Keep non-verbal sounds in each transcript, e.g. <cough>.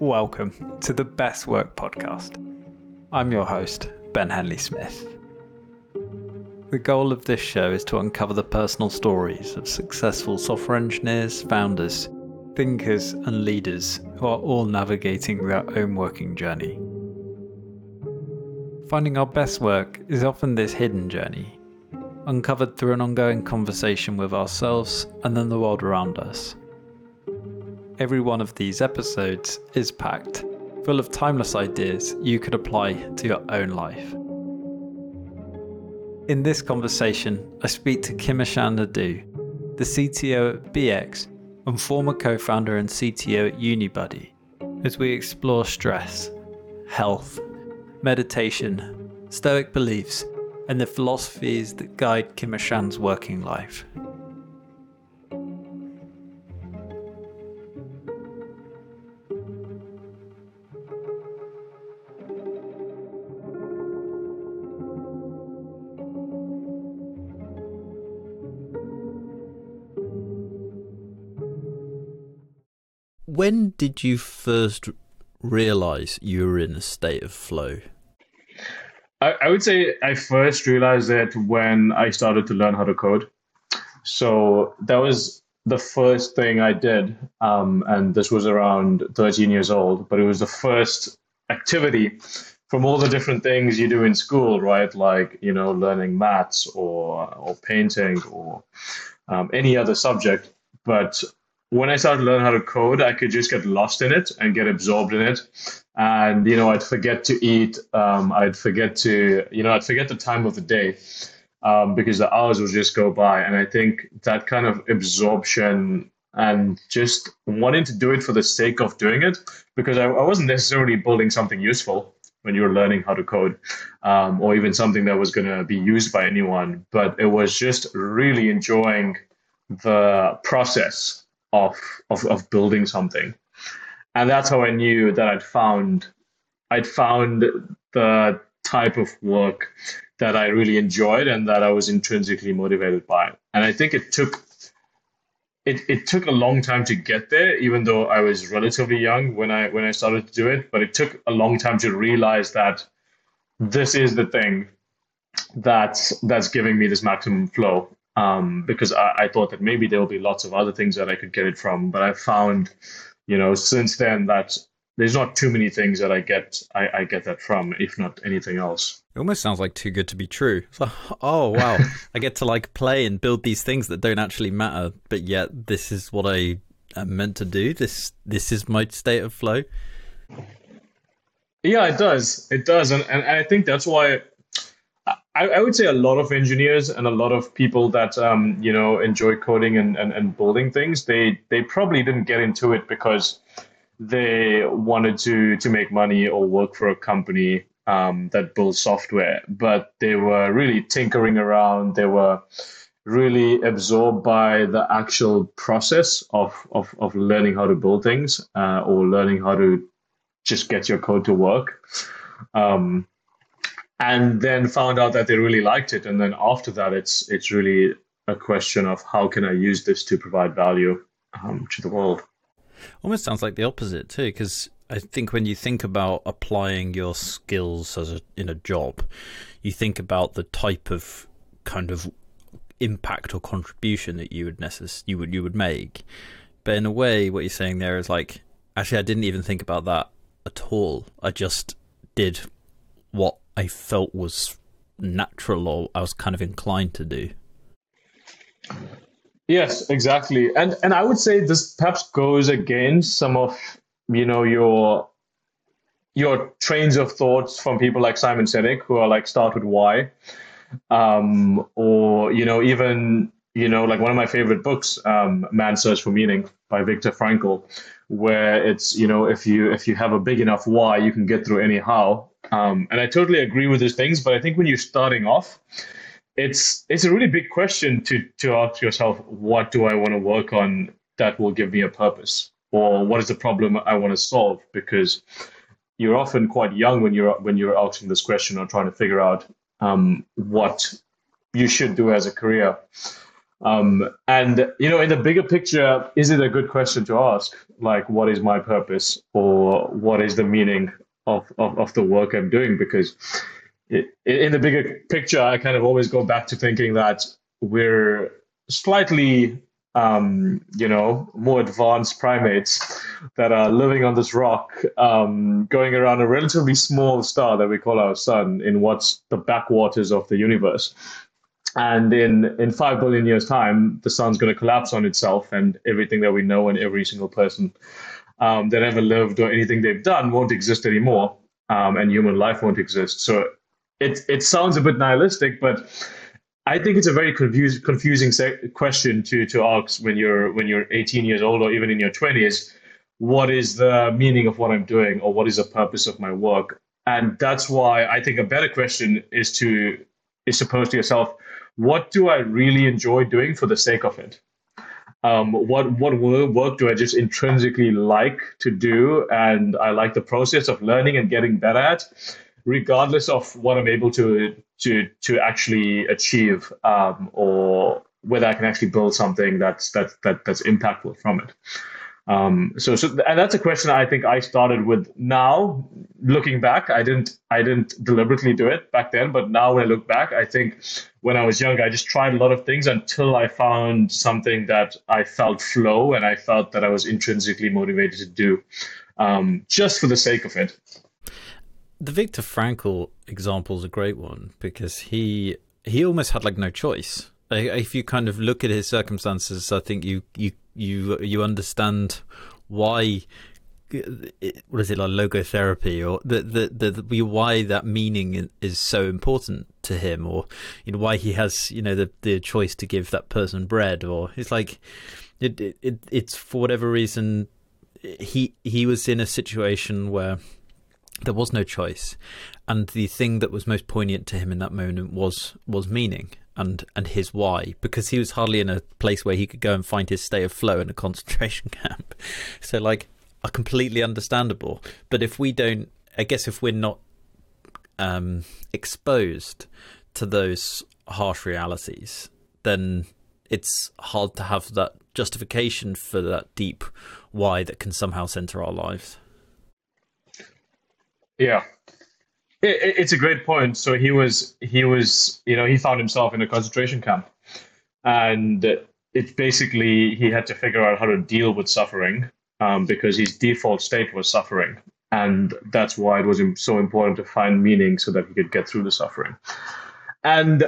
welcome to the Best Work Podcast. I'm your host, Ben Henley Smith. The goal of this show is to uncover the personal stories of successful software engineers, founders, thinkers, and leaders who are all navigating their own working journey. Finding our best work is often this hidden journey, uncovered through an ongoing conversation with ourselves and then the world around us. Every one of these episodes is packed, full of timeless ideas you could apply to your own life. In this conversation, I speak to Kimeshan Naidoo, the CTO at BX and former co founder and CTO at UniBuddy, as we explore stress, health, meditation, Stoic beliefs, and the philosophies that guide Kimeshan's working life. When did you first realize you were in a state of flow? I, I would say I first realized it when I started to learn how to code. So that was the first thing I did. Um, and this was around 13 years old, but it was the first activity from all the different things you do in school, right? Like, you know, learning maths or, or painting or um, any other subject. But when I started learning how to code, I could just get lost in it and get absorbed in it. And, you know, I'd forget to eat. Um, I'd forget to, you know, I'd forget the time of the day um, because the hours would just go by. And I think that kind of absorption and just wanting to do it for the sake of doing it, because I, I wasn't necessarily building something useful when you were learning how to code um, or even something that was going to be used by anyone, but it was just really enjoying the process of, of, of building something. And that's how I knew that I'd found I'd found the type of work that I really enjoyed and that I was intrinsically motivated by. And I think it took it, it took a long time to get there, even though I was relatively young when I when I started to do it. But it took a long time to realize that this is the thing that's that's giving me this maximum flow um, because I, I, thought that maybe there will be lots of other things that I could get it from. But I found, you know, since then that there's not too many things that I get I, I get that from, if not anything else. It almost sounds like too good to be true. Like, <laughs> oh wow, <laughs> I get to like play and build these things that don't actually matter, but yet this is what I am meant to do. This this is my state of flow. Yeah, it does. It does, and and I think that's why I, I, would say a lot of engineers and a lot of people that um, you know enjoy coding and, and, and building things, they they probably didn't get into it because they wanted to to make money or work for a company um, that builds software, but they were really tinkering around. They were really absorbed by the actual process of of, of learning how to build things uh, or learning how to just get your code to work. Um, and then found out that they really liked it. And then after that, it's it's really a question of how can I use this to provide value um, to the world. Almost sounds like the opposite too, because I think when you think about applying your skills as a, in a job, you think about the type of kind of impact or contribution that you would necess- you would you would make. But in a way, what you're saying there is like, actually, I didn't even think about that at all. I just did what I felt was natural or I was kind of inclined to do. Yes, exactly. And and I would say this perhaps goes against some of you know your your trains of thoughts from people like Simon Sinek who are like start with why. Um, or you know even you know like one of my favorite books um, Search for Meaning by Viktor Frankl where it's you know if you if you have a big enough why you can get through any how um, and I totally agree with those things, but I think when you're starting off, it's it's a really big question to to ask yourself, what do I want to work on that will give me a purpose, or what is the problem I want to solve? Because you're often quite young when you're when you're asking this question or trying to figure out um, what you should do as a career. Um, and you know, in the bigger picture, is it a good question to ask? Like, what is my purpose, or what is the meaning of of, of the work I'm doing? Because it, in the bigger picture, I kind of always go back to thinking that we're slightly um, you know, more advanced primates that are living on this rock, um, going around a relatively small star that we call our sun in what's the backwaters of the universe. And in, in five billion years' time, the sun's going to collapse on itself, and everything that we know and every single person um, that ever lived or anything they've done won't exist anymore, um, and human life won't exist. So it it sounds a bit nihilistic, but I think it's a very confuse, confusing question to to ask when you're when you're 18 years old or even in your 20s. What is the meaning of what I'm doing, or what is the purpose of my work? And that's why I think a better question is to is to pose to yourself: What do I really enjoy doing for the sake of it? Um, what what work do I just intrinsically like to do, and I like the process of learning and getting better at? regardless of what I'm able to to to actually achieve, um, or whether I can actually build something that's that's that, that's impactful from it. Um, so, so, and that's a question I think I started with. Now, looking back, I didn't, I didn't deliberately do it back then, but now when I look back, I think when I was younger, I just tried a lot of things until I found something that I felt flow and I felt that I was intrinsically motivated to do, um, just for the sake of it the Viktor Frankl example is a great one because he he almost had like no choice. If you kind of look at his circumstances, I think you you you you understand why what is it like logotherapy or the, the the why that meaning is so important to him or you know why he has you know the the choice to give that person bread or it's like it, it it's for whatever reason he he was in a situation where there was no choice, and the thing that was most poignant to him in that moment was was meaning and and his why, because he was hardly in a place where he could go and find his state of flow in a <laughs> concentration camp. So, like, are completely understandable. But if we don't, I guess, if we're not um, exposed to those harsh realities, then it's hard to have that justification for that deep why that can somehow center our lives. Yeah, it, it's a great point. So he was he was you know he found himself in a concentration camp, and it basically he had to figure out how to deal with suffering um, because his default state was suffering, and that's why it was so important to find meaning so that he could get through the suffering. And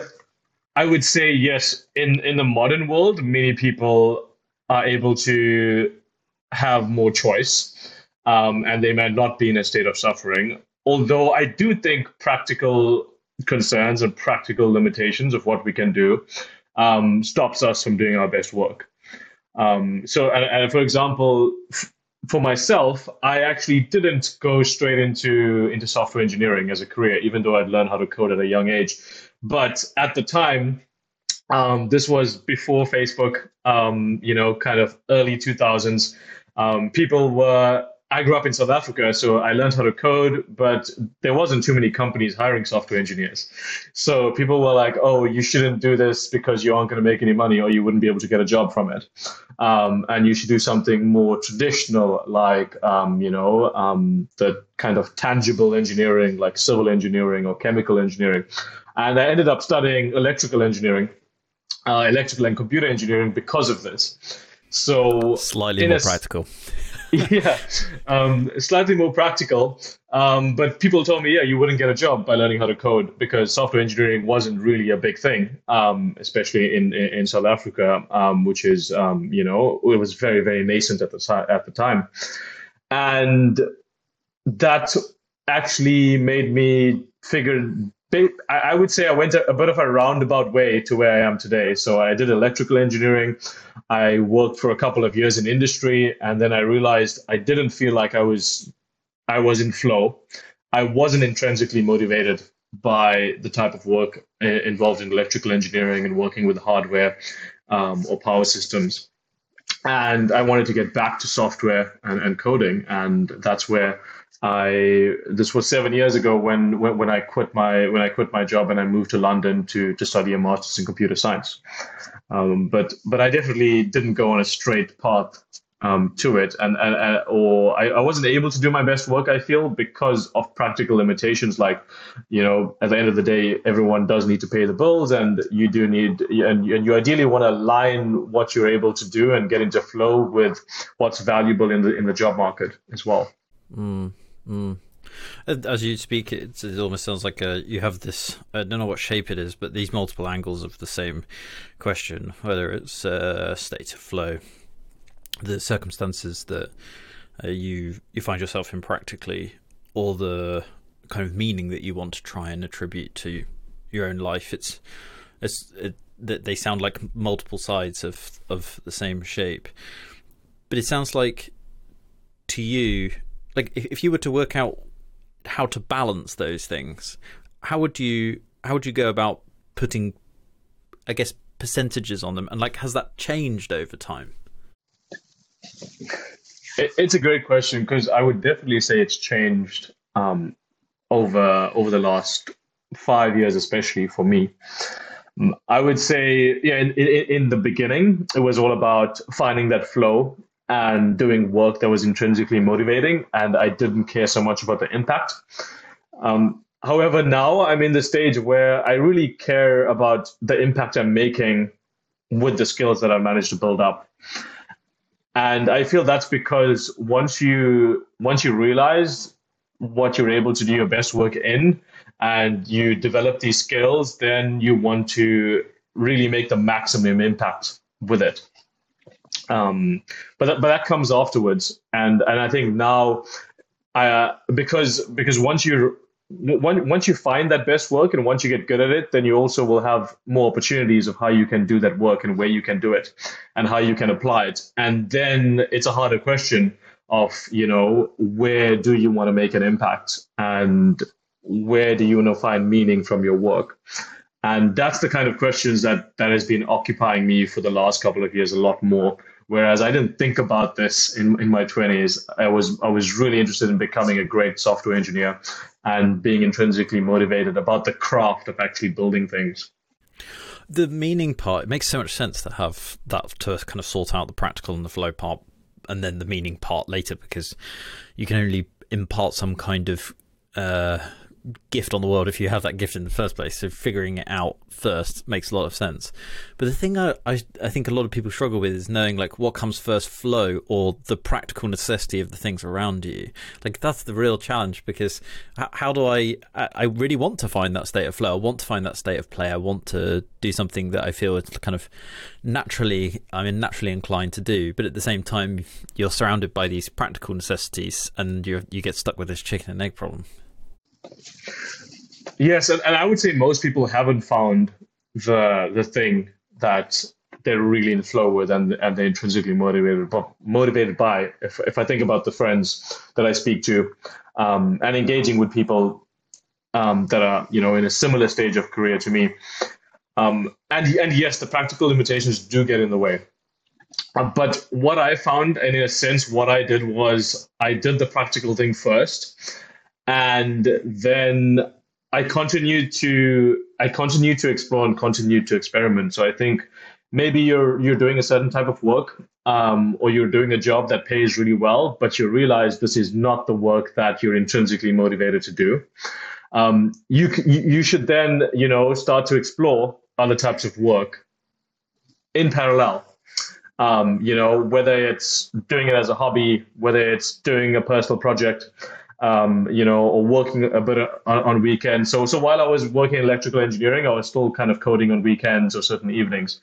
I would say yes, in in the modern world, many people are able to have more choice um, and they might not be in a state of suffering. Although I do think practical concerns and practical limitations of what we can do um, stops us from doing our best work. Um, so, and, and, for example, f- for myself, I actually didn't go straight into into software engineering as a career, even though I'd learned how to code at a young age. But at the time, um, this was before Facebook, um, you know, kind of early 2000s. Um, people were I grew up in South Africa, so I learned how to code, but there wasn't too many companies hiring software engineers. So people were like, "Oh, you shouldn't do this because you aren't going to make any money, or you wouldn't be able to get a job from it, um, and you should do something more traditional, like um, you know, um, the kind of tangible engineering, like civil engineering or chemical engineering." And I ended up studying electrical engineering, uh, electrical and computer engineering because of this. So slightly more a, practical. <laughs> yeah, um, slightly more practical. Um, but people told me, yeah, you wouldn't get a job by learning how to code because software engineering wasn't really a big thing, um, especially in, in, South Africa, um, which is um, you know it was very very nascent at the at the time, and that actually made me figure I would say I went a, bit of a roundabout way to where I am today. So I did electrical engineering. I worked for a couple of years in industry, and then I realized I didn't feel like I was I was in flow. I wasn't intrinsically motivated by the type of work involved in electrical engineering and working with hardware um, or power systems. and I wanted to get back to software and, and coding, and that's where I this was seven years ago when, when when I quit my when I quit my job and I moved to London to to study a master's in computer science. Um, but but I definitely didn't go on a straight path um, to it, and, and, and or I, I wasn't able to do my best work. I feel because of practical limitations. Like, you know, at the end of the day, everyone does need to pay the bills, and you do need, and, and you ideally want to align what you're able to do and get into flow with what's valuable in the in the job market as well. Mm, mm. As you speak, it, it almost sounds like a, you have this. I don't know what shape it is, but these multiple angles of the same question, whether it's a state of flow, the circumstances that uh, you you find yourself in practically, or the kind of meaning that you want to try and attribute to your own life. It's it's it, they sound like multiple sides of of the same shape, but it sounds like to you, like if, if you were to work out how to balance those things, how would you how would you go about putting, I guess, percentages on them, and like has that changed over time? It's a great question because I would definitely say it's changed um, over over the last five years, especially for me. Mm, I would say, yeah, in, in, in, the beginning, it was all about finding that flow and doing work that was intrinsically motivating, and I didn't care so much about the impact. Um, however, now I'm in the stage where I really care about the impact I'm making with the skills that I've managed to build up and i feel that's because once you once you realize what you're able to do your best work in and you develop these skills then you want to really make the maximum impact with it um, but that, but that comes afterwards and and i think now uh, because because once you once you find that best work and once you get good at it, then you also will have more opportunities of how you can do that work and where you can do it and how you can apply it. And then it's a harder question of, you know, where do you want to make an impact and where do you want to find meaning from your work? And that's the kind of questions that that has been occupying me for the last couple of years a lot more Whereas I didn't think about this in, in my 20s. I was I was really interested in becoming a great software engineer and being intrinsically motivated about the craft of actually building things. The meaning part, it makes so much sense to have that to kind of sort out the practical and the flow part and then the meaning part later because you can only impart some kind of uh, gift on the world if you have that gift in the first place. So figuring it out first makes a lot of sense. But the thing I, I, I think a lot of people struggle with is knowing like what comes first, flow or the practical necessity of the things around you. Like that's the real challenge because how, how do I, I? I really want to find that state of flow. I want to find that state of play. I want to do something that I feel is kind of naturally I'm mean, naturally inclined to do. But at the same time, you're surrounded by these practical necessities, and you you get stuck with this chicken and egg problem. Yes, and, and I would say most people haven't found the the thing that they're really in flow with and, and they're intrinsically motivated motivated by. If, if I think about the friends that I speak to um, and engaging with people um, that are you know in a similar stage of career to me, um, and and yes, the practical limitations do get in the way. Uh, but what I found, and in a sense, what I did was I did the practical thing first, and then I continued to I continued to explore and continued to experiment. So I think maybe you're you're doing a certain type of work, um, or you're doing a job that pays really well, but you realize this is not the work that you're intrinsically motivated to do. Um, you you should then you know start to explore other types of work in parallel. Um, you know whether it's doing it as a hobby, whether it's doing a personal project um, you know, or working a bit on, on, weekends. So, so while I was working in electrical engineering, I was still kind of coding on weekends or certain evenings.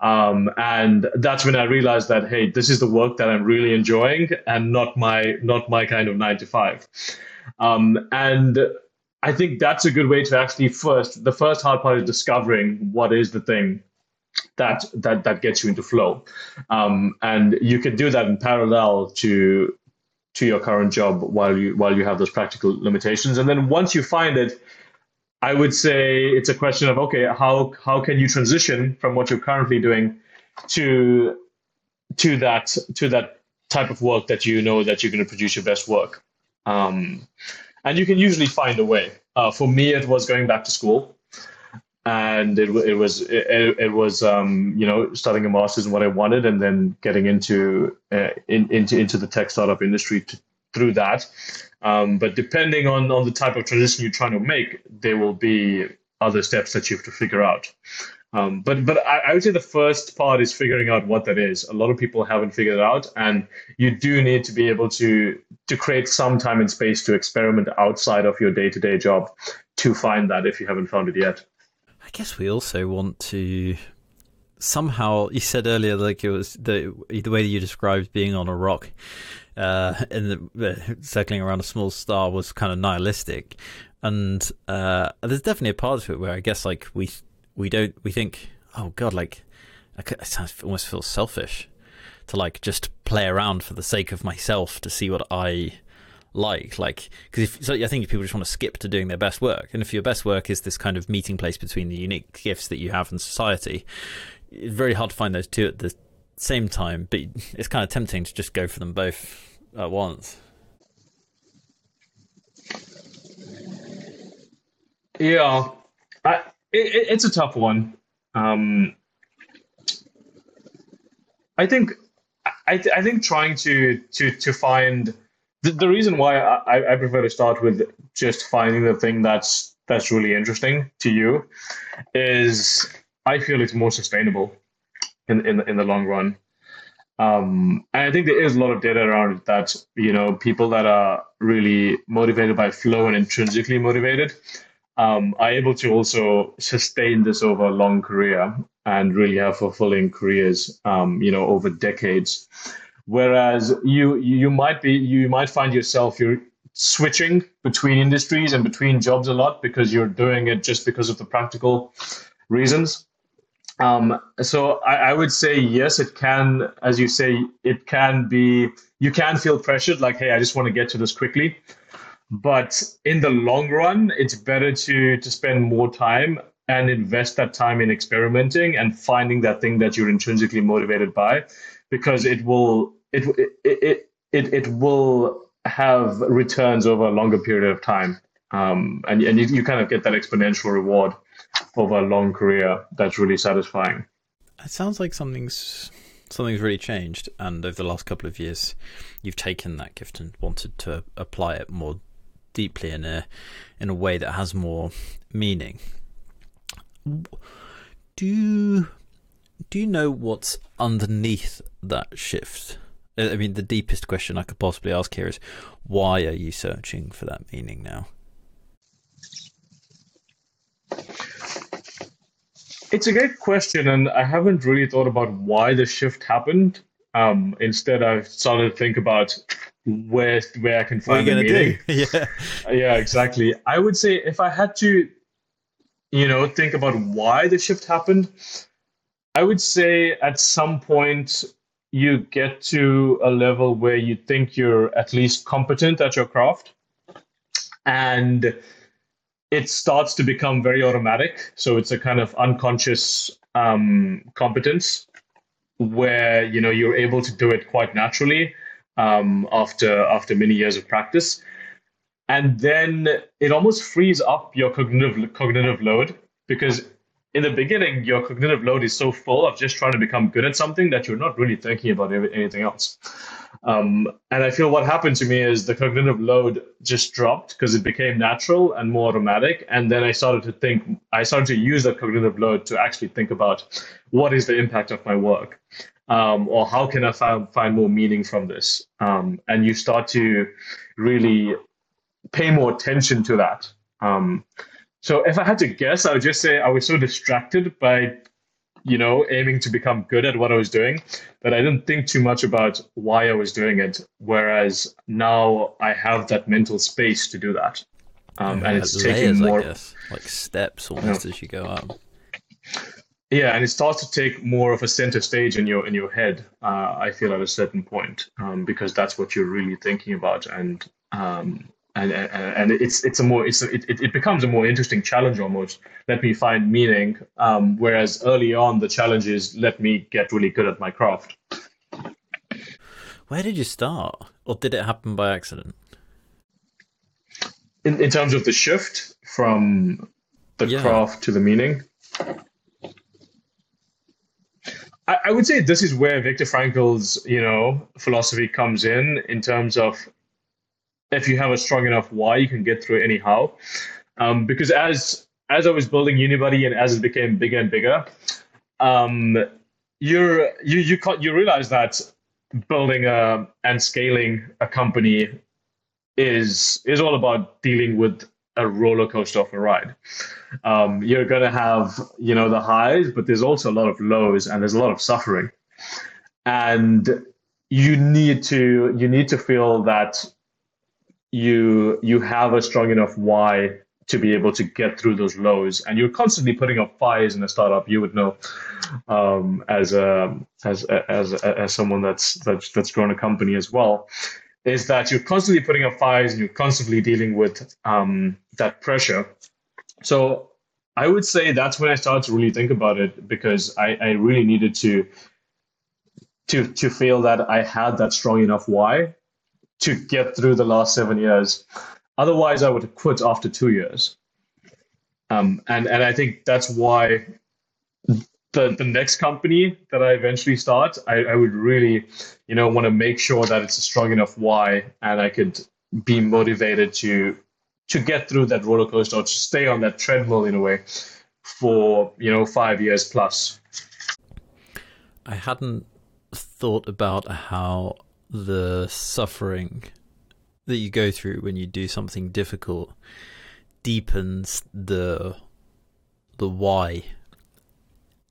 Um, and that's when I realized that hey, this is the work that I'm really enjoying, and not my not my kind of nine to five. Um, and I think that's a good way to actually first. The first hard part is discovering what is the thing that that that gets you into flow, um, and you can do that in parallel to to your current job while you while you have those practical limitations. And then once you find it, I would say it's a question of okay, how how can you transition from what you're currently doing to to that to that type of work that you know that you're going to produce your best work. Um, and you can usually find a way. Uh, for me, it was going back to school, and it, it was it, it was um, you know starting a master's in what I wanted, and then getting into uh, in, into into the tech startup industry to, through that. Um, but depending on on the type of transition you're trying to make, there will be other steps that you have to figure out. Um, but but I, I, would say the first part is figuring out what that is. A lot of people haven't figured it out, and you do need to be able to to create some time and space to experiment outside of your day to day job to find that if you haven't found it yet. Guess we also want to somehow. You said earlier, like it was the the way that you described being on a rock. Uh, and the, uh, circling around a small star was kind of nihilistic, and uh, there's definitely a part of it where I guess like we we don't we think oh god like it almost feels selfish to like just play around for the sake of myself to see what I like like because if so I think people just want to skip to doing their best work and if your best work is this kind of meeting place between the unique gifts that you have in society it's very hard to find those two at the same time but it's kind of tempting to just go for them both at once yeah I it, it's a tough one. Um, I think I, I think trying to to to find the, the reason why I, I prefer to start with just finding the thing that's that's really interesting to you is I feel it's more sustainable in in in the long run. Um, and I think there is a lot of data around it that you know people that are really motivated by flow and intrinsically motivated um, are able to also sustain this over a long career and really have fulfilling careers, um, you know, over decades. Whereas you you might be you might find yourself you're switching between industries and between jobs a lot because you're doing it just because of the practical reasons. Um, so I, I, would say yes, it can, as you say, it can be. You can feel pressured, like, hey, I just want to get to this quickly. But in the long run, it's better to to spend more time and invest that time in experimenting and finding that thing that you're intrinsically motivated by, because it will it it it it, will have returns over a longer period of time. Um, and and you, you kind of get that exponential reward over a long career that's really satisfying. It sounds like something's something's really changed, and over the last couple of years, you've taken that gift and wanted to apply it more deeply in a in a way that has more meaning. Do do you know what's underneath that shift? I mean, the deepest question I could possibly ask here is why are you searching for that meaning now? It's a great question, and I haven't really thought about why the shift happened. Um, instead, I've started to think about where where I can find what are you do? <laughs> yeah, yeah, exactly. I would say if I had to, you know, think about why the shift happened, I would say at some point you get to a level where you think you're at least competent at your craft, and it starts to become very automatic. So it's a kind of unconscious um, competence where you know you're able to do it quite naturally um, after after many years of practice, and then it almost frees up your cognitive cognitive load because in the beginning your cognitive load is so full of just trying to become good at something that you're not really thinking about anything else. Um, and I feel what happened to me is the cognitive load just dropped because it became natural and more automatic. And then I started to think, I started to use that cognitive load to actually think about what is the impact of my work um, or how can I find, find more meaning from this? Um, and you start to really pay more attention to that. So if I had to guess, I would just say I was so distracted by, you know, aiming to become good at what I was doing that I didn't think too much about why I was doing it. Whereas now I have that mental space to do that. Um, yeah, and it's layers, taking more like steps almost yeah. as you go up. Yeah, and it starts to take more of a center stage in your in your head. Uh, I feel at a certain point um, because that's what you're really thinking about, and um, and, and and it's it's a more it's a, it, it becomes a more interesting challenge almost. Let me find meaning. Um, whereas early on, the challenge is let me get really good at my craft. Where did you start, or did it happen by accident? In, in terms of the shift from the Yeah. craft to the meaning, I, I would say this is where Viktor Frankl's, you know, philosophy comes in, in terms of if you have a strong enough why, you can get through it anyhow. Um, because as as I was building UniBuddy and as it became bigger and bigger, um, you're you you you realize that building a and scaling a company is is all about dealing with a roller coaster of a ride. Um, you're gonna have you know the highs, but there's also a lot of lows and there's a lot of suffering, and you need to you need to feel that you you have a strong enough why to be able to get through those lows and you're constantly putting up fires in a startup you would know um, as a as as as someone that's that's that's grown a company as well is that you're constantly putting up fires and you're constantly dealing with um, that pressure. So i would say that's when i started to really think about it because i, I really needed to to to feel that i had that strong enough why to get through the last seven years otherwise i would have quit after two years um, and and i think that's why the the next company that I eventually start, I, I would really, you know, want to make sure that it's a strong enough why, and I could be motivated to to get through that roller coaster or to stay on that treadmill in a way for you know five years plus. I hadn't thought about how the suffering that you go through when you do something difficult deepens the the why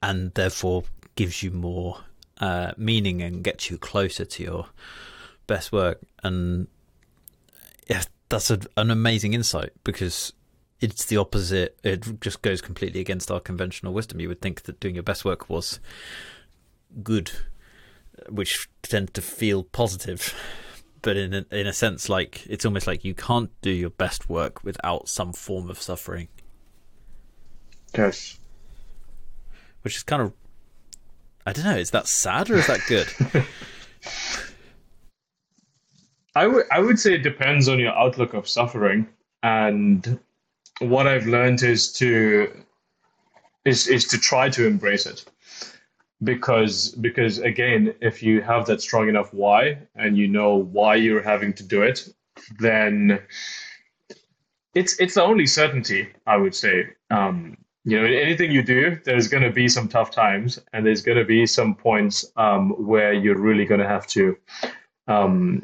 and therefore gives you more uh, meaning and gets you closer to your best work. And yeah that's a, an amazing insight because it's the opposite. It just goes completely against our conventional wisdom. You would think that doing your best work was good, which tend to feel positive. But in a, in a sense, like it's almost like you can't do your best work without some form of suffering, Yes. which is kind of I don't know. Is that sad or is that good? <laughs> I would I would say it depends on your outlook of suffering, and what I've learned is to is is to try to embrace it, because because again, if you have that strong enough why and you know why you're having to do it, then it's it's the only certainty I would say. Um, you know, anything you do, there's going to be some tough times, and there's going to be some points um, where you're really going to have to. Um,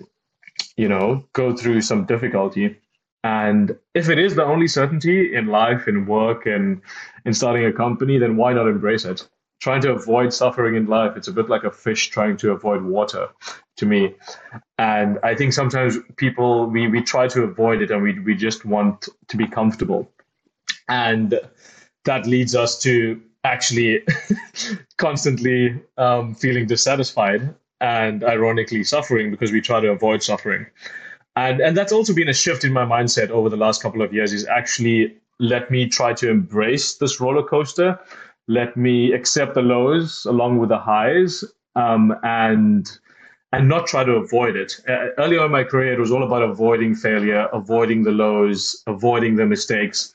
you know, go through some difficulty. And if it is the only certainty in life, in work, and in starting a company, then why not embrace it? Trying to avoid suffering in life, it's a bit like a fish trying to avoid water to me. And I think sometimes people, we, we try to avoid it and we, we just want to be comfortable. And that leads us to actually <laughs> constantly um, feeling dissatisfied and ironically suffering because we try to avoid suffering. And and that's also been a shift in my mindset over the last couple of years is actually let me try to embrace this roller coaster. Let me accept the lows along with the highs um, and and not try to avoid it. Uh, earlier in my career, it was all about avoiding failure, avoiding the lows, avoiding the mistakes.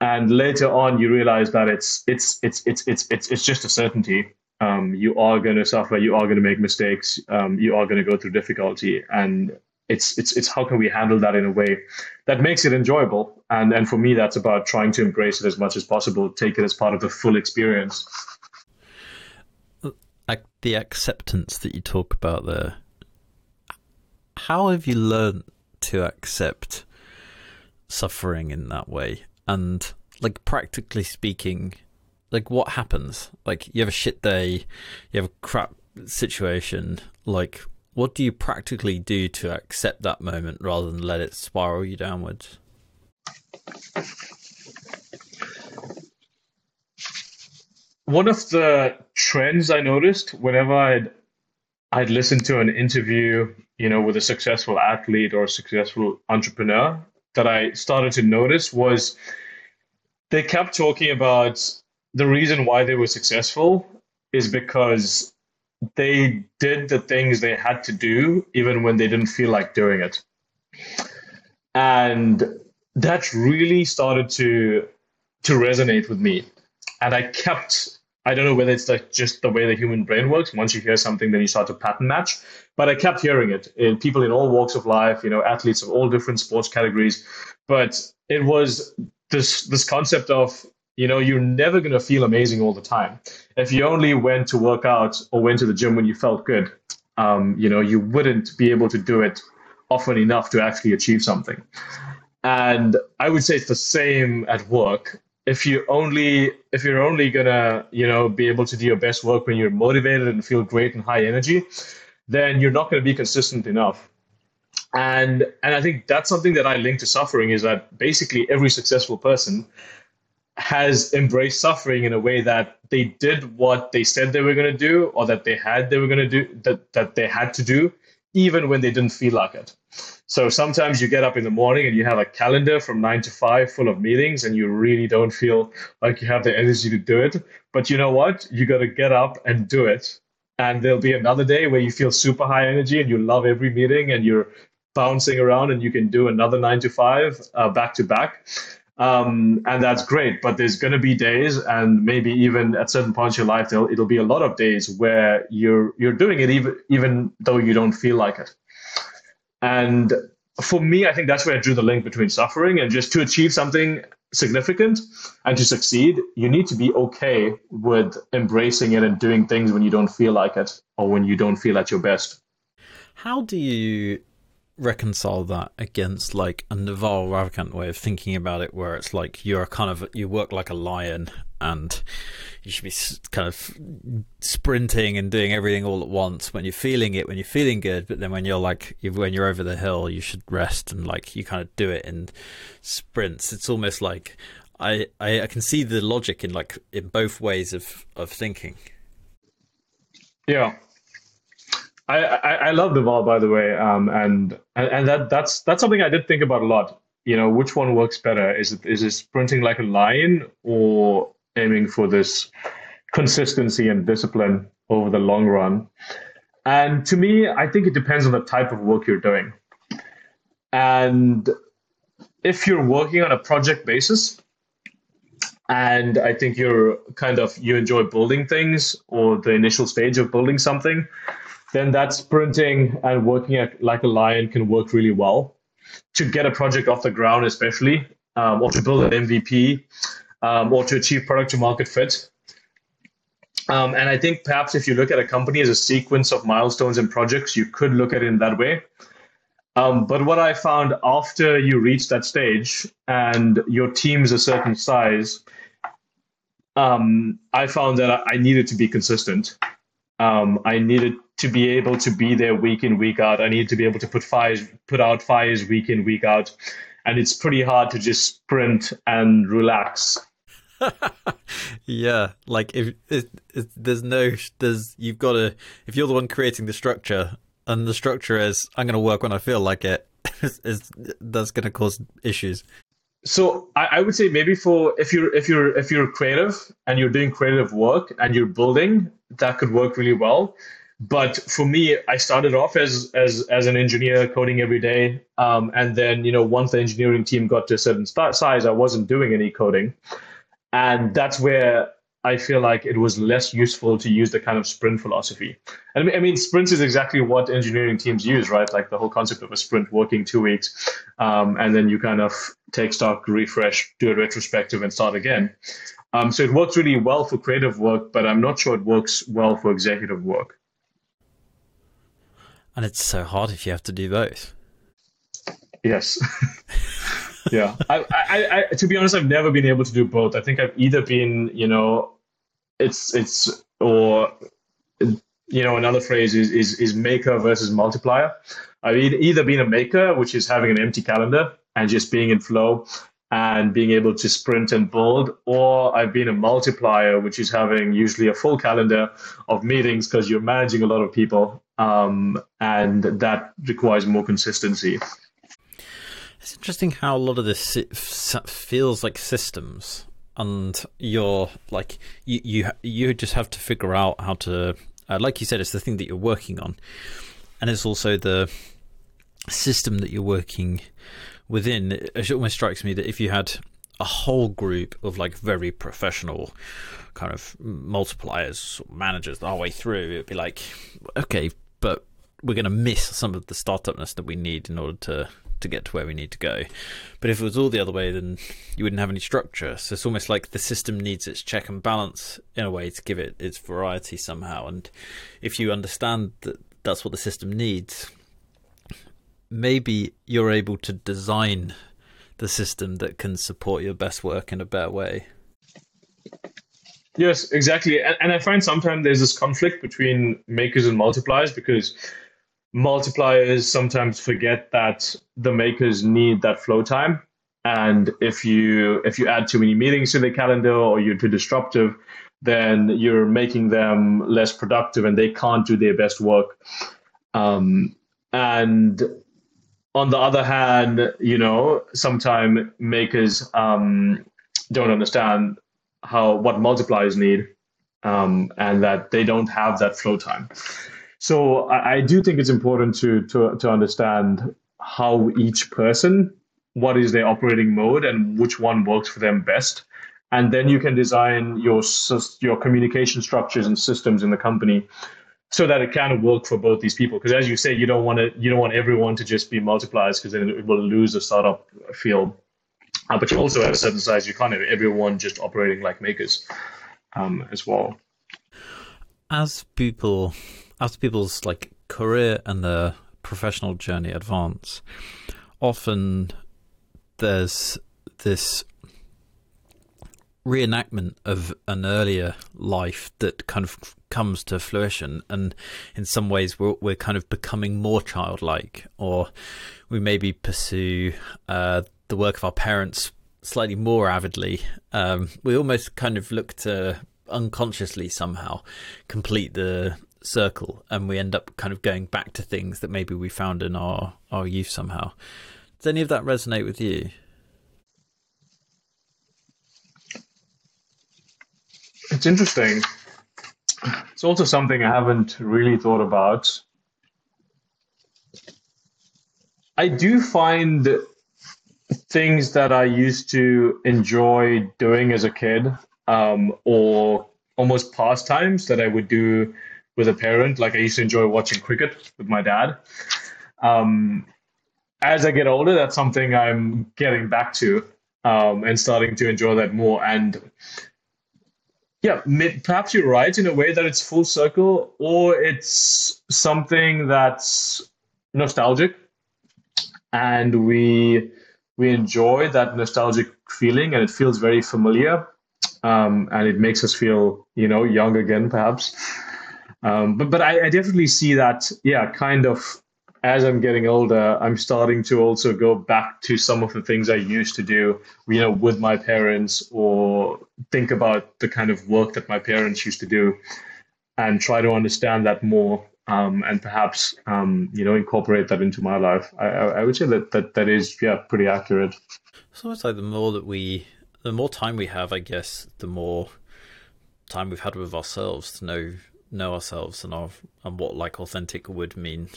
And later on, you realize that it's it's it's it's it's it's it's just a certainty um, you are going to suffer, you are going to make mistakes, um, you are going to go through difficulty, and it's it's it's how can we handle that in a way that makes it enjoyable, and and for me that's about trying to embrace it as much as possible, take it as part of the full experience. Ac- the acceptance that you talk about there. How have you learned to accept suffering in that way? And like practically speaking, like what happens? Like you have a shit day, you have a crap situation. Like what do you practically do to accept that moment rather than let it spiral you downwards? One of the trends I noticed whenever I'd I'd listen to an interview, you know, with a successful athlete or a successful entrepreneur that I started to notice was they kept talking about the reason why they were successful is because they did the things they had to do even when they didn't feel like doing it. And that really started to to resonate with me. And I kept I don't know whether it's like just the way the human brain works. Once you hear something, then you start to pattern match. But I kept hearing it in people in all walks of life, you know, athletes of all different sports categories. But it was this this concept of you know you're never going to feel amazing all the time. If you only went to work out or went to the gym when you felt good um, you know you wouldn't be able to do it often enough to actually achieve something. And i would say it's the same at work. If you only if you're only gonna you know be able to do your best work when you're motivated and feel great and high energy then you're not going to be consistent enough. And and i think that's something that i link to suffering is that basically every successful person has embraced suffering in a way that they did what they said they were going to do or that they had they were going to do that that they had to do even when they didn't feel like it. So sometimes you get up in the morning and you have a calendar from 9 to 5 full of meetings and you really don't feel like you have the energy to do it. But you know what? You got to get up and do it. And there'll be another day where you feel super high energy and you love every meeting and you're bouncing around and you can do another 9 to 5 uh, back to back um, and that's great. But there's going to be days, and maybe even at certain points in your life, it'll be a lot of days where you're you're doing it even even though you don't feel like it. And for me, I think that's where I drew the link between suffering and just to achieve something significant and to succeed, you need to be okay with embracing it and doing things when you don't feel like it or when you don't feel at your best. How do you reconcile that against like a Naval Ravikant way of thinking about it, where it's like you're kind of you work like a lion and you should be kind of sprinting and doing everything all at once when you're feeling it, when you're feeling good. But then when you're like when you're over the hill, you should rest and like you kind of do it in sprints. It's almost like I I, I can see the logic in like in both ways of of thinking. Yeah, I, I, love Naval, by the way, um, and and that that's that's something I did think about a lot. You know, which one works better? Is it is it sprinting like a lion or aiming for this consistency and discipline over the long run? And to me, I think it depends on the type of work you're doing. And if you're working on a project basis, and I think you're kind of you enjoy building things or the initial stage of building something, then that sprinting and working at, like a lion can work really well to get a project off the ground, especially, um, or to build an MVP, um, or to achieve product to market fit. Um, and I think perhaps if you look at a company as a sequence of milestones and projects, you could look at it in that way. Um, but what I found after you reach that stage and your team is a certain size, um, I found that I needed to be consistent. Um, I needed to be able to be there week in week out. I need to be able to put fires, put out fires week in week out, and it's pretty hard to just sprint and relax. <laughs> yeah, like if, if, if, there's no there's you've got to if you're the one creating the structure and the structure is I'm going to work when I feel like it, <laughs> is that's going to cause issues. So I, I would say maybe for if you're if you're if you're creative and you're doing creative work and you're building, that could work really well but for me i started off as as as an engineer coding every day. Um, and then you know once the engineering team got to a certain size i wasn't doing any coding. And that's where i feel like it was less useful to use the kind of sprint philosophy. And i mean sprints is exactly what engineering teams use right? Like the whole concept of a sprint working two weeks um, and then you kind of take stock refresh do a retrospective and start again. Um, so it works really well for creative work but i'm not sure it works well for executive work and it's so hard if you have to do both. Yes. <laughs> yeah. I, I, I, to be honest, I've never been able to do both. I think I've either been, you know, it's, it's, or, you know, another phrase is, is, is maker versus multiplier. I've either been a maker, which is having an empty calendar and just being in flow and being able to sprint and build, or I've been a multiplier, which is having usually a full calendar of meetings because you're managing a lot of people um, and that requires more consistency. It's interesting how a lot of this feels like systems, and you're like you you you just have to figure out how to Uh, like you said, it's the thing that you're working on, and it's also the system that you're working within. It almost strikes me that if you had a whole group of like very professional kind of multipliers, managers the whole way through, it'd be like, okay, but we're going to miss some of the startupness that we need in order to to get to where we need to go. But if it was all the other way, then you wouldn't have any structure. So it's almost like the system needs its check and balance in a way to give it its variety somehow. And if you understand that that's what the system needs, maybe you're able to design the system that can support your best work in a better way. Yes, exactly. And, and I find sometimes there's this conflict between makers and multipliers because multipliers sometimes forget that the makers need that flow time and if you if you add too many meetings to the calendar or you're too disruptive then you're making them less productive and they can't do their best work um, and on the other hand you know sometimes makers um, don't understand how what multipliers need um, and that they don't have that flow time so I, I do think it's important to, to to understand how each person, what is their operating mode, and which one works for them best, and then you can design your your communication structures and systems in the company so that it can work for both these people. Because as you say, you don't want to you don't want everyone to just be multipliers because then it will lose the startup feel. Uh, but you also at a certain size, you can't have everyone just operating like makers um, as well. As people as people's like career and their professional journey advance, often there's this reenactment of an earlier life that kind of comes to fruition and in some ways we're, we're kind of becoming more childlike or we maybe pursue uh, the work of our parents slightly more avidly um, we almost kind of look to unconsciously somehow complete the circle and we end up kind of going back to things that maybe we found in our, our youth somehow. Does any of that resonate with you? It's interesting. It's also something I haven't really thought about. I do find things that I used to enjoy doing as a kid, um, or almost pastimes that I would do with a parent. Like I used to enjoy watching cricket with my dad. Um, as I get older, that's something I'm getting back to um, and starting to enjoy that more. And yeah, perhaps you're right in a way that it's full circle, or it's something that's nostalgic, and we we enjoy that nostalgic feeling, and it feels very familiar, um, and it makes us feel you know young again, perhaps. Um, but but I, I, definitely see that, yeah, kind of as I'm getting older, I'm starting to also go back to some of the things I used to do, you know, with my parents or think about the kind of work that my parents used to do and try to understand that more um, and perhaps, um, you know, incorporate that into my life. I, I would say that, that that is, yeah, pretty accurate. So it's like the more that we, the more time we have, I guess, the more time we've had with ourselves to know know ourselves and our and what like authentic would mean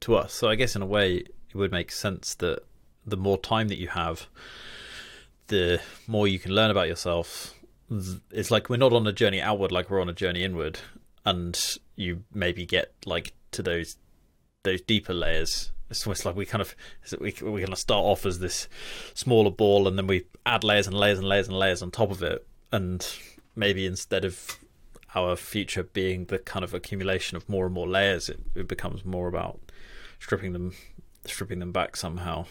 to us. So I guess in a way it would make sense that the more time that you have, the more you can learn about yourself. It's like we're not on a journey outward, like we're on a journey inward, and you maybe get like to those those deeper layers. It's almost like we kind of we we kind of start off as this smaller ball, and then we add layers and layers and layers and layers on top of it, and maybe instead of our future being the kind of accumulation of more and more layers, it, it becomes more about stripping them stripping them back somehow.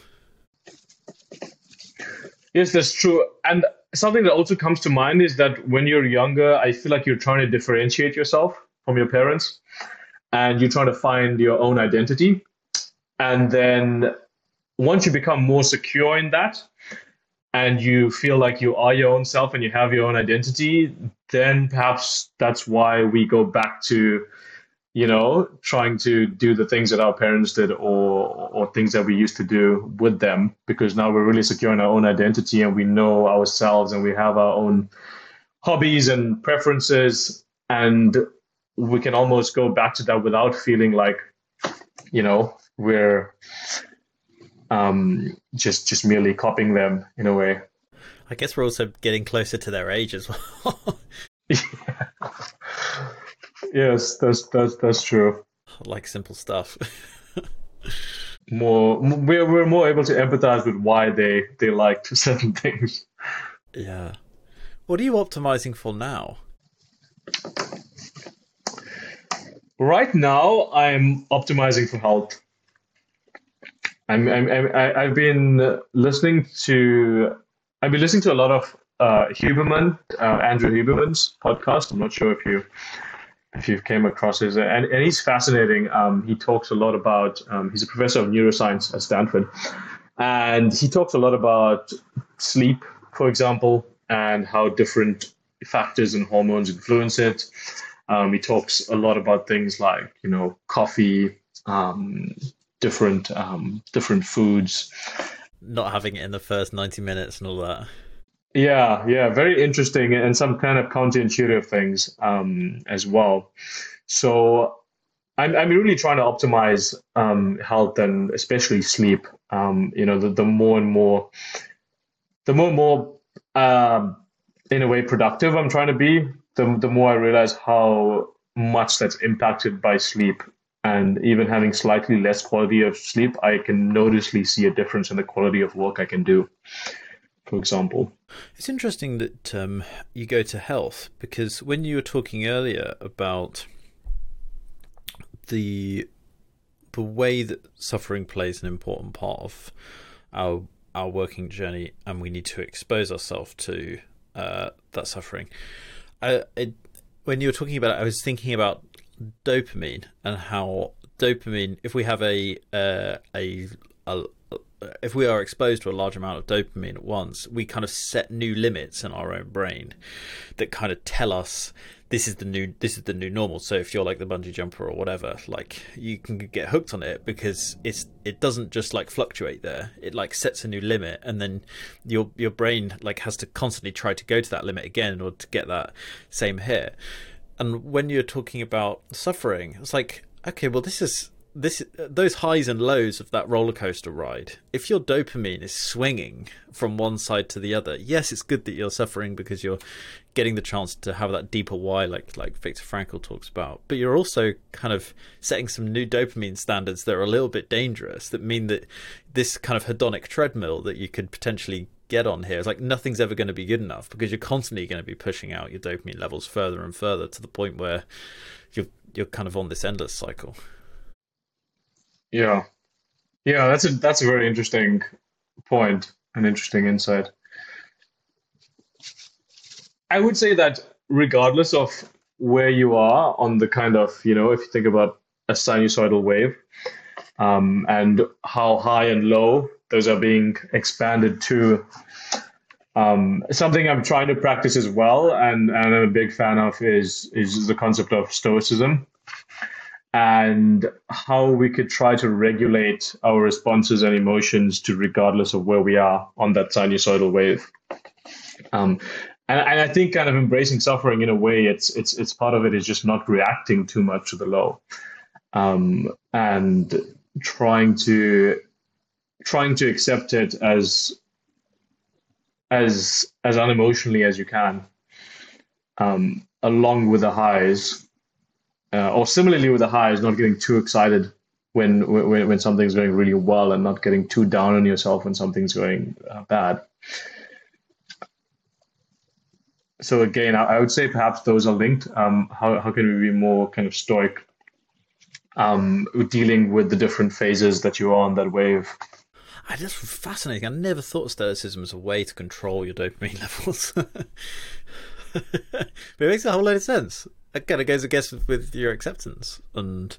Yes, that's true. And something that also comes to mind is that when you're younger, I feel like you're trying to differentiate yourself from your parents and you're trying to find your own identity. And then once you become more secure in that, and you feel like you are your own self and you have your own identity, then perhaps that's why we go back to, you know, trying to do the things that our parents did or or things that we used to do with them because now we're really secure in our own identity and we know ourselves and we have our own hobbies and preferences and we can almost go back to that without feeling like, you know, we're um, just just merely copying them in a way. I guess we're also getting closer to their age as well. yeah. <laughs> <laughs> Yes, that's that's that's true. like simple stuff. <laughs> more we're we're more able to empathize with why they they liked certain things. Yeah. What are you optimizing for now? Right now, I'm optimizing for health. I'm, I'm, I'm I've been listening to I've been listening to a lot of uh, Huberman, uh, Andrew Huberman's podcast. I'm not sure if you if you've came across his, and, and he's fascinating. Um, he talks a lot about. Um, he's a professor of neuroscience at Stanford, and he talks a lot about sleep, for example, and how different factors and hormones influence it. Um, he talks a lot about things like you know coffee, um, different um, different foods. Not having it in the first ninety minutes and all that. Yeah, yeah, very interesting and some kind of counterintuitive things um, as well. So I'm, I'm really trying to optimize um, health and especially sleep. Um, you know, the, the more and more, the more and more, uh, in a way, productive I'm trying to be, the, the more I realize how much that's impacted by sleep. And even having slightly less quality of sleep, I can noticeably see a difference in the quality of work I can do for example. It's interesting that um, you go to health because when you were talking earlier about the the way that suffering plays an important part of our our working journey, and we need to expose ourselves to uh, that suffering. I, it, when you were talking about it, I was thinking about dopamine and how dopamine, if we have a uh, a, a if we are exposed to a large amount of dopamine at once, we kind of set new limits in our own brain that kind of tell us this is the new this is the new normal. So if you're like the bungee jumper or whatever, like you can get hooked on it because it's it doesn't just like fluctuate there. It like sets a new limit, and then your your brain like has to constantly try to go to that limit again in order to get that same hit. And when you're talking about suffering, it's like okay, well this is this those highs and lows of that roller coaster ride if your dopamine is swinging from one side to the other yes it's good that you're suffering because you're getting the chance to have that deeper why like like Viktor Frankl talks about. But you're also kind of setting some new dopamine standards that are a little bit dangerous that mean that this kind of hedonic treadmill that you could potentially get on here is like nothing's ever going to be good enough because you're constantly going to be pushing out your dopamine levels further and further to the point where you're you're kind of on this endless cycle yeah, yeah, that's a that's a very interesting point, an interesting insight. I would say that regardless of where you are on the kind of you know, if you think about a sinusoidal wave, um, and how high and low those are being expanded to. Um, something I'm trying to practice as well, and, and I'm a big fan of is is the concept of stoicism and how we could try to regulate our responses and emotions to regardless of where we are on that sinusoidal wave. Um, and, and, I think kind of embracing suffering in a way, it's it's it's part of it is just not reacting too much to the low, um, and trying to trying to accept it as as as unemotionally as you can, um, along with the highs uh, or similarly with the highs, not getting too excited when, when when something's going really well, and not getting too down on yourself when something's going uh, bad. So again, I, I, would say perhaps those are linked. Um, how how can we be more kind of stoic, um, dealing with the different phases that you're on that wave? I just fascinating. I never thought stoicism as a way to control your dopamine <laughs> levels. but <laughs> it makes a whole lot of sense again, it goes against with your acceptance and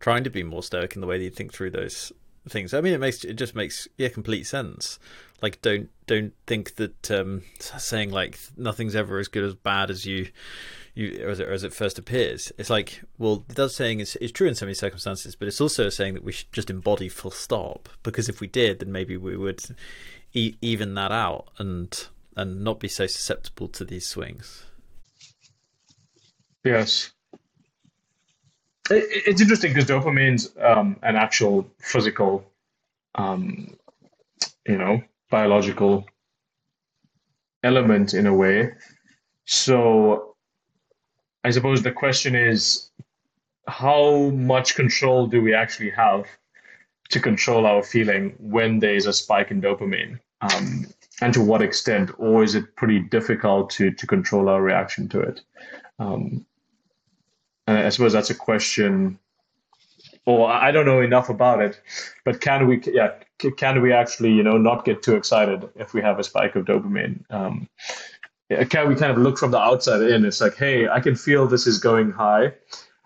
trying to be more stoic in the way that you think through those things. I mean, it makes it just makes yeah complete sense. Like, don't don't think that um, saying like nothing's ever as good as bad as you you or as, it, as it first appears. It's like well, does saying is is true in so many circumstances, but it's also saying that we should just embody full stop because if we did, then maybe we would e- even that out and and not be so susceptible to these swings. Yes. it, it's interesting because dopamine's um, an actual physical, um, you know, biological element in a way. So I suppose the question is how much control do we actually have to control our feeling when there is a spike in dopamine? Um, and to what extent, or is it pretty difficult to, to control our reaction to it? Um, and I suppose that's a question, or I don't know enough about it, but can we, yeah, can we actually, you know, not get too excited if we have a spike of dopamine? Um, can we kind of look from the outside in? It's like, hey, I can feel this is going high,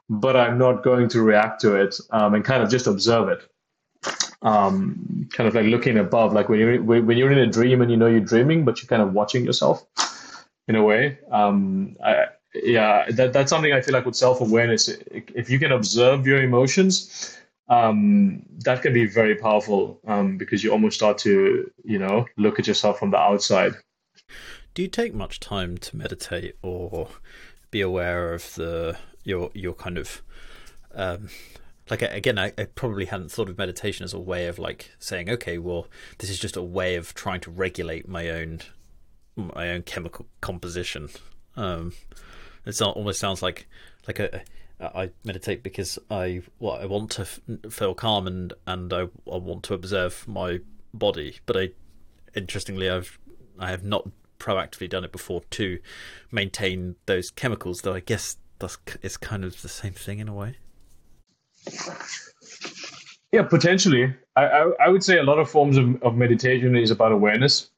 but I'm not going to react to it, um, and kind of just observe it. Um, kind of like looking above, like when you're when you're in a dream and you know you're dreaming, but you're kind of watching yourself in a way. Um, I, yeah, that, that's something I feel like with self awareness, if you can observe your emotions, um, that can be very powerful um, because you almost start to, you know, look at yourself from the outside. Do you take much time to meditate or be aware of the your your kind of um, like again I, I, probably hadn't thought of meditation as a way of like saying okay well this is just a way of trying to regulate my own my own chemical composition um, it almost sounds like like a I meditate because I well, I want to f- feel calm and and I, I want to observe my body. But I interestingly I've I have not proactively done it before to maintain those chemicals. Though I guess that's it's kind of the same thing in a way. Yeah, potentially. I, I, I would say a lot of forms of, of meditation is about awareness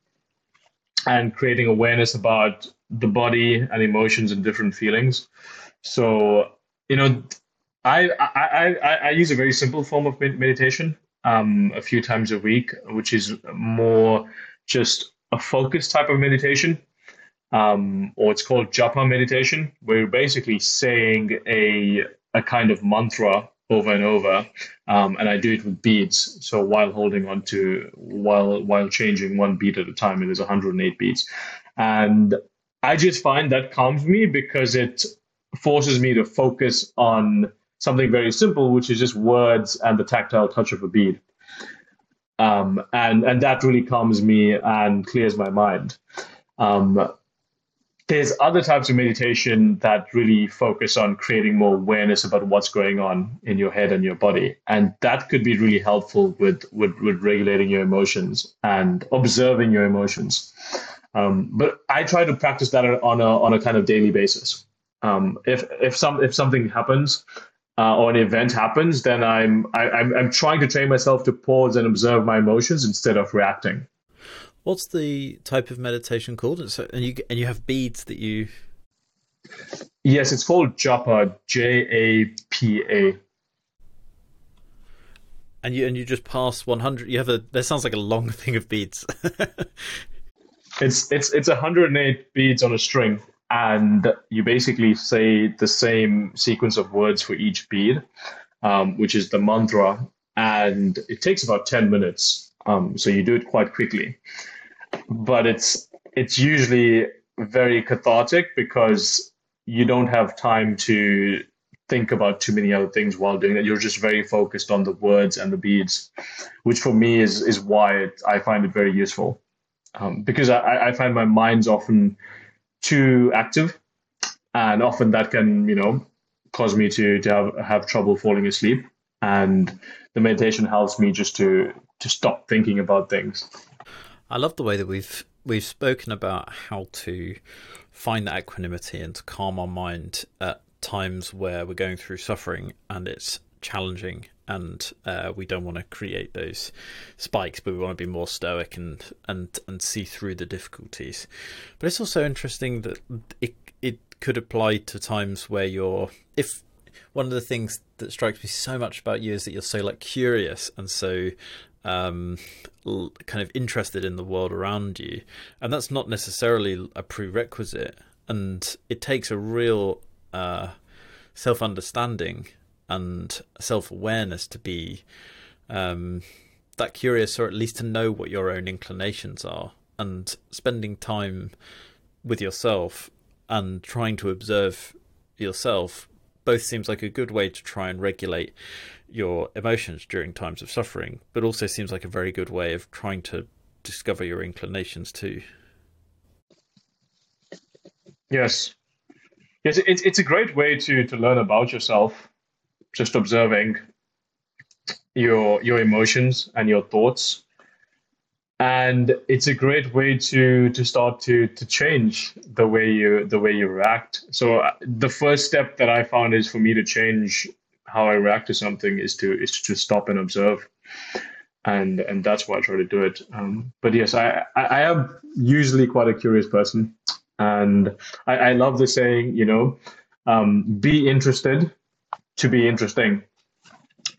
and creating awareness about the body and emotions and different feelings. So, you know, I I, I, I use a very simple form of meditation um, a few times a week, which is more just a focus type of meditation. Um, or it's called japa meditation, where you're basically saying a a kind of mantra over and over, um, and I do it with beads. So while holding on to while while changing one beat at a time, it is 108 beats, and I just find that calms me because it forces me to focus on something very simple, which is just words and the tactile touch of a bead. Um, and and that really calms me and clears my mind. Um, there's other types of meditation that really focus on creating more awareness about what's going on in your head and your body and that could be really helpful with with, with regulating your emotions and observing your emotions um, but I try to practice that on a on a kind of daily basis. Um, if if some if something happens uh, or an event happens, then I'm I, am i I'm trying to train myself to pause and observe my emotions instead of reacting. What's the type of meditation called? and you and you have beads that you. Yes, it's called Japa. J A P A. And you and you just pass one hundred. You have a. That sounds like a long <laughs> thing of beads. <laughs> It's it's it's 108 beads on a string, and you basically say the same sequence of words for each bead, um, which is the mantra, and it takes about 10 minutes. Um, so you do it quite quickly, but it's it's usually very cathartic because you don't have time to think about too many other things while doing that. You're just very focused on the words and the beads, which for me is is why it, I find it very useful um, because I, I find my mind's often too active, and often that can you know cause me to to have, have trouble falling asleep. And the meditation helps me just to to stop thinking about things. I love the way that we've we've spoken about how to find that equanimity and to calm our mind at times where we're going through suffering and it's challenging and uh, we don't want to create those spikes, but we want to be more stoic and and and see through the difficulties. But it's also interesting that it it could apply to times where you're if one of the things that strikes me so much about you is that you're so like curious and so um, kind of interested in the world around you, and that's not necessarily a prerequisite. And it takes a real uh, self understanding and self awareness to be um, that curious, or at least to know what your own inclinations are, and spending time with yourself and trying to observe yourself both seems like a good way to try and regulate your emotions during times of suffering, but also seems like a very good way of trying to discover your inclinations too. Yes, yes, it's it's a great way to to learn about yourself, just observing your your emotions and your thoughts, and it's a great way to to start to to change the way you the way you react. So uh, the first step that I found is for me to change how I react to something is to is to just stop and observe and and that's why I try to do it. Um, but yes, I, I am usually quite a curious person, and I, I love the saying, you know, um, be interested to be interesting.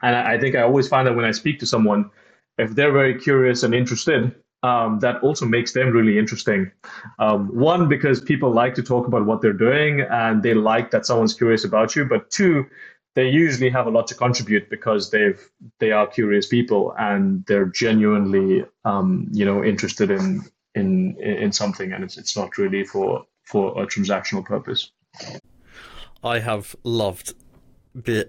And I, think I always find that when I speak to someone, if they're very curious and interested, um, that also makes them really interesting. Um, one, because people like to talk about what they're doing and they like that someone's curious about you. But two, they usually have a lot to contribute because they've they are curious people and they're genuinely um, you know interested in in in something and it's it's not really for for a transactional purpose. I have loved be,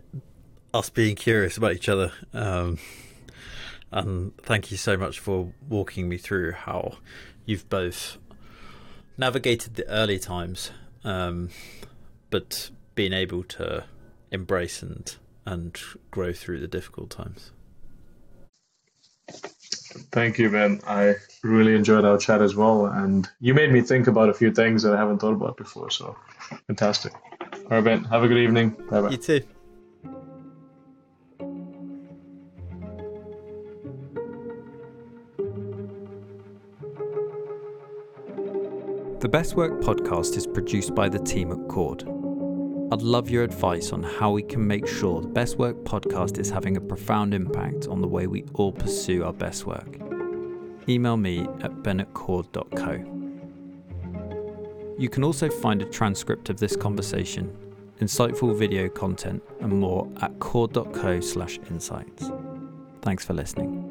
us being curious about each other. Um, and thank you so much for walking me through how you've both navigated the early times, um, but been able to embrace and and grow through the difficult times. Thank you, Ben. I really enjoyed our chat as well, and you made me think about a few things that I haven't thought about before. So, fantastic. All right, Ben. Have a good evening. Bye bye. You too. The Best Work podcast is produced by the team at Cord. I'd love your advice on how we can make sure the Best Work podcast is having a profound impact on the way we all pursue our best work. Email me at ben@cord.co. You can also find a transcript of this conversation, insightful video content, and more at cord.co/insights. Thanks for listening.